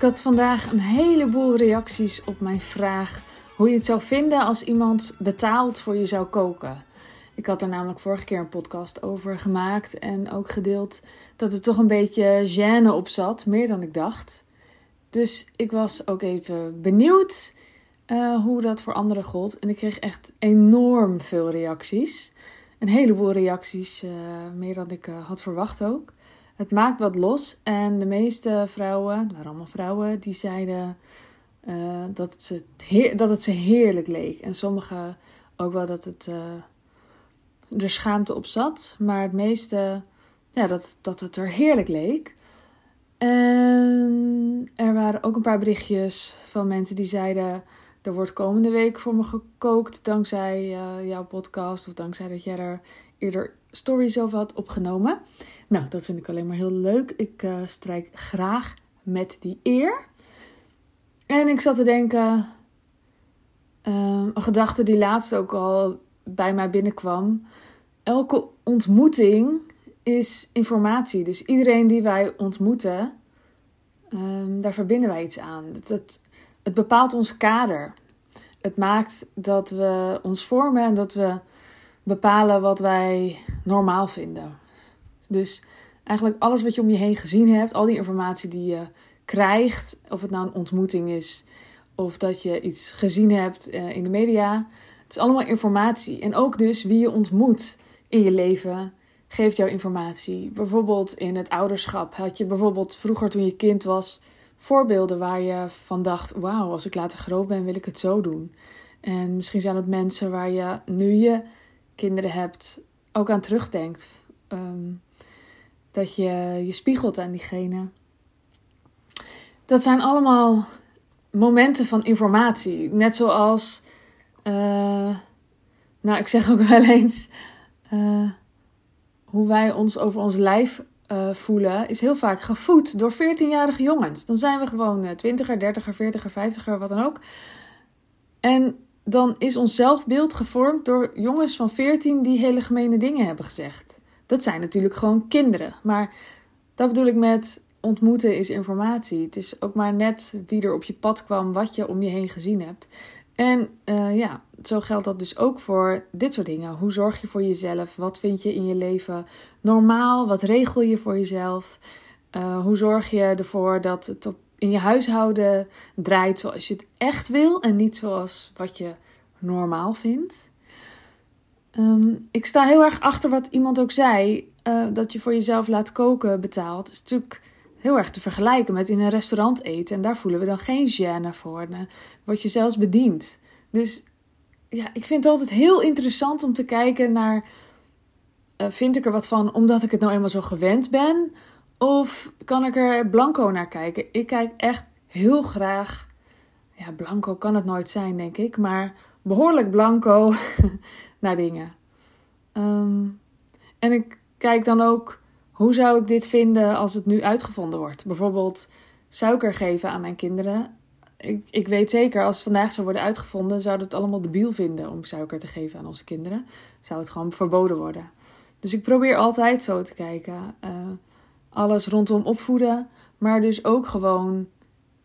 Ik had vandaag een heleboel reacties op mijn vraag hoe je het zou vinden als iemand betaald voor je zou koken. Ik had er namelijk vorige keer een podcast over gemaakt en ook gedeeld dat er toch een beetje gêne op zat, meer dan ik dacht. Dus ik was ook even benieuwd uh, hoe dat voor anderen gold. En ik kreeg echt enorm veel reacties. Een heleboel reacties, uh, meer dan ik uh, had verwacht ook. Het maakt wat los. En de meeste vrouwen, het waren allemaal vrouwen, die zeiden dat, het ze dat het ze heerlijk leek. En sommigen ook wel dat het er schaamte op zat. Maar het meeste, ja, dat, dat het er heerlijk leek. En er waren ook een paar berichtjes van mensen die zeiden er wordt komende week voor me gekookt dankzij uh, jouw podcast of dankzij dat jij er eerder stories over had opgenomen. Nou, dat vind ik alleen maar heel leuk. Ik uh, strijk graag met die eer. En ik zat te denken, uh, een gedachte die laatst ook al bij mij binnenkwam. Elke ontmoeting is informatie. Dus iedereen die wij ontmoeten, um, daar verbinden wij iets aan. Dat, het bepaalt ons kader. Het maakt dat we ons vormen en dat we bepalen wat wij normaal vinden. Dus eigenlijk alles wat je om je heen gezien hebt, al die informatie die je krijgt, of het nou een ontmoeting is of dat je iets gezien hebt eh, in de media, het is allemaal informatie. En ook dus wie je ontmoet in je leven geeft jou informatie. Bijvoorbeeld in het ouderschap had je bijvoorbeeld vroeger toen je kind was voorbeelden waar je van dacht: wauw, als ik later groot ben, wil ik het zo doen. En misschien zijn het mensen waar je nu je kinderen hebt ook aan terugdenkt. Um, dat je je spiegelt aan diegene. Dat zijn allemaal momenten van informatie. Net zoals, uh, nou, ik zeg ook wel eens, uh, hoe wij ons over ons lijf uh, voelen, is heel vaak gevoed door 14-jarige jongens. Dan zijn we gewoon uh, 20er, 30er, 40er, 50er, wat dan ook. En dan is ons zelfbeeld gevormd door jongens van 14 die hele gemene dingen hebben gezegd. Dat zijn natuurlijk gewoon kinderen. Maar dat bedoel ik met ontmoeten is informatie. Het is ook maar net wie er op je pad kwam, wat je om je heen gezien hebt. En uh, ja, zo geldt dat dus ook voor dit soort dingen. Hoe zorg je voor jezelf? Wat vind je in je leven normaal? Wat regel je voor jezelf? Uh, hoe zorg je ervoor dat het op, in je huishouden draait zoals je het echt wil en niet zoals wat je normaal vindt? Um, ik sta heel erg achter wat iemand ook zei: uh, dat je voor jezelf laat koken betaalt. Is natuurlijk heel erg te vergelijken met in een restaurant eten. En daar voelen we dan geen gêne voor. Dan word je zelfs bediend. Dus ja, ik vind het altijd heel interessant om te kijken naar. Uh, vind ik er wat van omdat ik het nou eenmaal zo gewend ben? Of kan ik er blanco naar kijken? Ik kijk echt heel graag. Ja, blanco kan het nooit zijn, denk ik. Maar behoorlijk blanco naar dingen. Um, en ik kijk dan ook hoe zou ik dit vinden als het nu uitgevonden wordt? Bijvoorbeeld suiker geven aan mijn kinderen. Ik, ik weet zeker, als het vandaag zou worden uitgevonden, zouden het allemaal debiel vinden om suiker te geven aan onze kinderen. Zou het gewoon verboden worden. Dus ik probeer altijd zo te kijken. Uh, alles rondom opvoeden, maar dus ook gewoon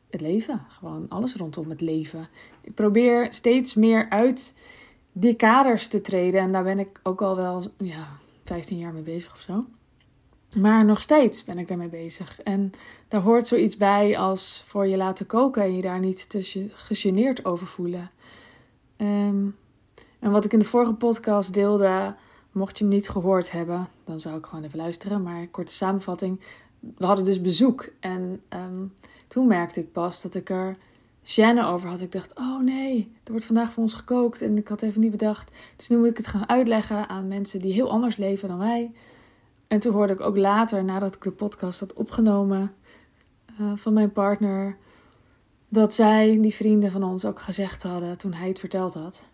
het leven. Gewoon alles rondom het leven. Ik probeer steeds meer uit die kaders te treden. En daar ben ik ook al wel ja, 15 jaar mee bezig of zo. Maar nog steeds ben ik daarmee bezig. En daar hoort zoiets bij als voor je laten koken en je daar niet te gegeneerd over voelen. Um, en wat ik in de vorige podcast deelde, mocht je hem niet gehoord hebben, dan zou ik gewoon even luisteren. Maar korte samenvatting. We hadden dus bezoek. En um, toen merkte ik pas dat ik er gêne over had. Ik dacht, oh nee, er wordt vandaag voor ons gekookt. En ik had even niet bedacht. Dus nu moet ik het gaan uitleggen aan mensen die heel anders leven dan wij. En toen hoorde ik ook later, nadat ik de podcast had opgenomen uh, van mijn partner, dat zij, die vrienden van ons, ook gezegd hadden toen hij het verteld had.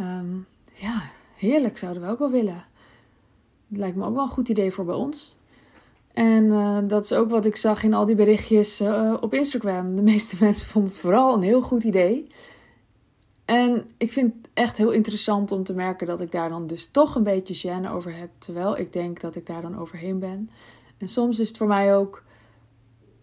Um, ja, heerlijk, zouden we ook wel willen. Het lijkt me ook wel een goed idee voor bij ons. En uh, dat is ook wat ik zag in al die berichtjes uh, op Instagram. De meeste mensen vonden het vooral een heel goed idee. En ik vind het echt heel interessant om te merken dat ik daar dan dus toch een beetje gêne over heb. Terwijl ik denk dat ik daar dan overheen ben. En soms is het voor mij ook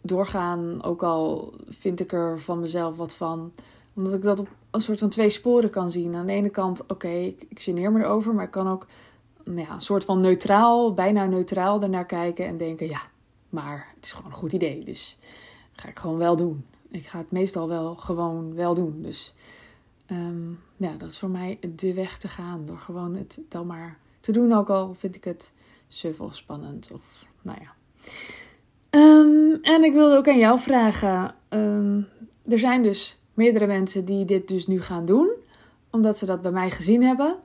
doorgaan. Ook al vind ik er van mezelf wat van. Omdat ik dat op een soort van twee sporen kan zien. Aan de ene kant, oké, ik, ik geneer me erover. Maar ik kan ook nou ja, een soort van neutraal, bijna neutraal ernaar kijken. En denken, ja, maar het is gewoon een goed idee. Dus ga ik gewoon wel doen. Ik ga het meestal wel gewoon wel doen. Dus ehm, ja, dat is voor mij de weg te gaan. Door gewoon het dan maar te doen. Ook al vind ik het suf of spannend. Of nou ja. Ehm, en ik wilde ook aan jou vragen. Ehm, er zijn dus meerdere mensen die dit dus nu gaan doen. Omdat ze dat bij mij gezien hebben.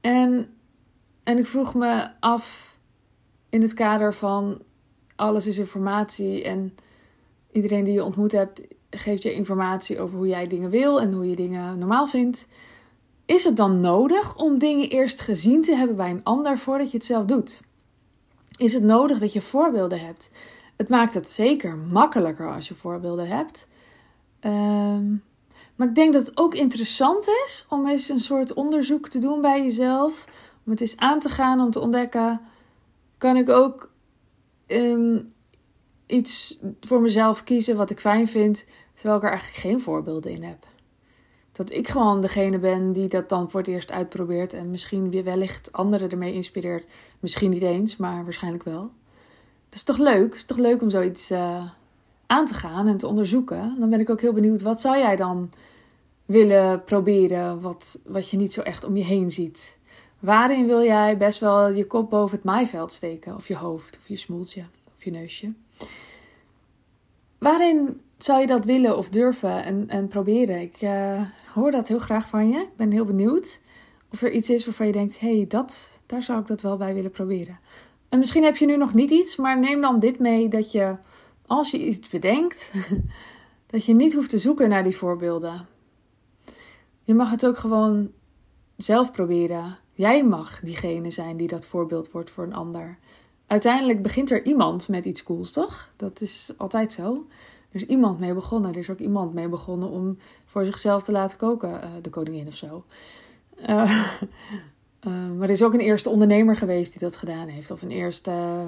En, en ik vroeg me af in het kader van alles is informatie en iedereen die je ontmoet hebt geeft je informatie over hoe jij dingen wil en hoe je dingen normaal vindt. Is het dan nodig om dingen eerst gezien te hebben bij een ander voordat je het zelf doet? Is het nodig dat je voorbeelden hebt? Het maakt het zeker makkelijker als je voorbeelden hebt. Ehm, maar ik denk dat het ook interessant is om eens een soort onderzoek te doen bij jezelf. Om het eens aan te gaan om te ontdekken: kan ik ook um, iets voor mezelf kiezen wat ik fijn vind, terwijl ik er eigenlijk geen voorbeelden in heb. Dat ik gewoon degene ben die dat dan voor het eerst uitprobeert en misschien weer wellicht anderen ermee inspireert. Misschien niet eens, maar waarschijnlijk wel. Het is toch leuk? Het is toch leuk om zoiets uh, aan te gaan en te onderzoeken? Dan ben ik ook heel benieuwd, wat zou jij dan willen proberen wat, wat je niet zo echt om je heen ziet? Waarin wil jij best wel je kop boven het maaiveld steken? Of je hoofd, of je smoeltje, of je neusje? Waarin zou je dat willen of durven en, en proberen? Ik uh, hoor dat heel graag van je. Ik ben heel benieuwd of er iets is waarvan je denkt: hé, hey, dat, daar zou ik dat wel bij willen proberen. En misschien heb je nu nog niet iets, maar neem dan dit mee dat je, als je iets bedenkt, dat je niet hoeft te zoeken naar die voorbeelden. Je mag het ook gewoon zelf proberen. Jij mag diegene zijn die dat voorbeeld wordt voor een ander. Uiteindelijk begint er iemand met iets cools, toch? Dat is altijd zo. Er is iemand mee begonnen. Er is ook iemand mee begonnen om voor zichzelf te laten koken. Uh, de koningin of zo. Uh, uh, maar er is ook een eerste ondernemer geweest die dat gedaan heeft. Of een eerste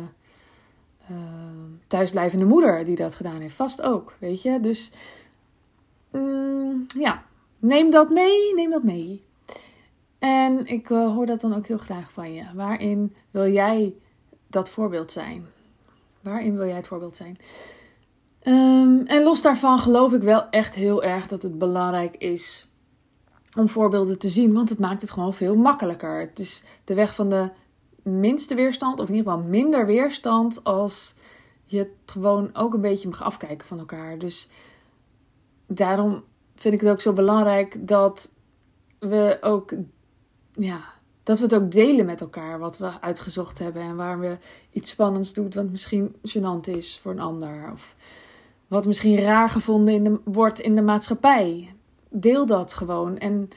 thuisblijvende moeder die dat gedaan heeft. Vast ook, weet je. Dus mm, ja, neem dat mee. Neem dat mee. En ik uh, hoor dat dan ook heel graag van je. Waarin wil jij dat voorbeeld zijn? Waarin wil jij het voorbeeld zijn? Um, en los daarvan geloof ik wel echt heel erg dat het belangrijk is om voorbeelden te zien, want het maakt het gewoon veel makkelijker. Het is de weg van de minste weerstand, of in ieder geval minder weerstand, als je het gewoon ook een beetje mag afkijken van elkaar. Dus daarom vind ik het ook zo belangrijk dat we ook ja, dat we het ook delen met elkaar wat we uitgezocht hebben en waar we iets spannends doen wat misschien gênant is voor een ander of wat misschien raar gevonden in de, wordt in de maatschappij. Deel dat gewoon en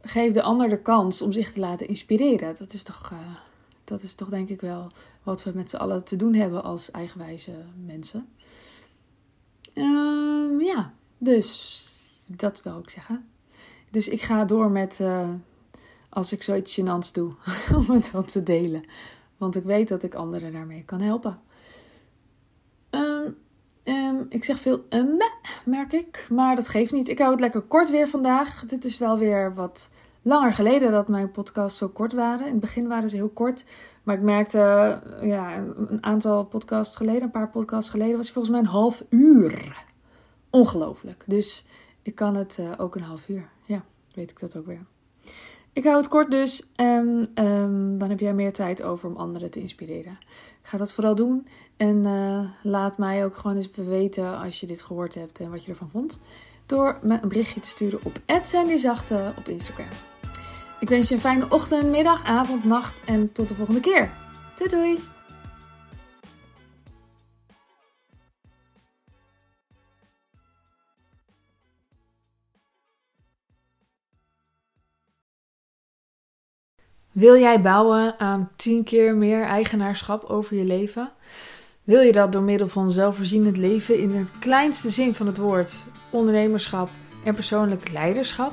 geef de ander de kans om zich te laten inspireren. Dat is toch, uh, dat is toch denk ik wel wat we met z'n allen te doen hebben als eigenwijze mensen. Um, ja, dus dat wil ik zeggen. Dus ik ga door met. Uh, als ik zoiets gênants doe, om het dan te delen. Want ik weet dat ik anderen daarmee kan helpen. Um, um, ik zeg veel um, merk ik, maar dat geeft niet. Ik hou het lekker kort weer vandaag. Dit is wel weer wat langer geleden dat mijn podcasts zo kort waren. In het begin waren ze heel kort. Maar ik merkte, ja, een aantal podcasts geleden, een paar podcasts geleden, was volgens mij een half uur. Ongelooflijk. Dus ik kan het uh, ook een half uur. Ja, weet ik dat ook weer. Ik hou het kort dus. En um, dan heb jij meer tijd over om anderen te inspireren. Ga dat vooral doen. En uh, laat mij ook gewoon eens weten als je dit gehoord hebt en wat je ervan vond. Door me een berichtje te sturen op @sandyzachte op Instagram. Ik wens je een fijne ochtend, middag, avond, nacht en tot de volgende keer. Doei doei! Wil jij bouwen aan 10 keer meer eigenaarschap over je leven? Wil je dat door middel van zelfvoorzienend leven in het kleinste zin van het woord, ondernemerschap en persoonlijk leiderschap?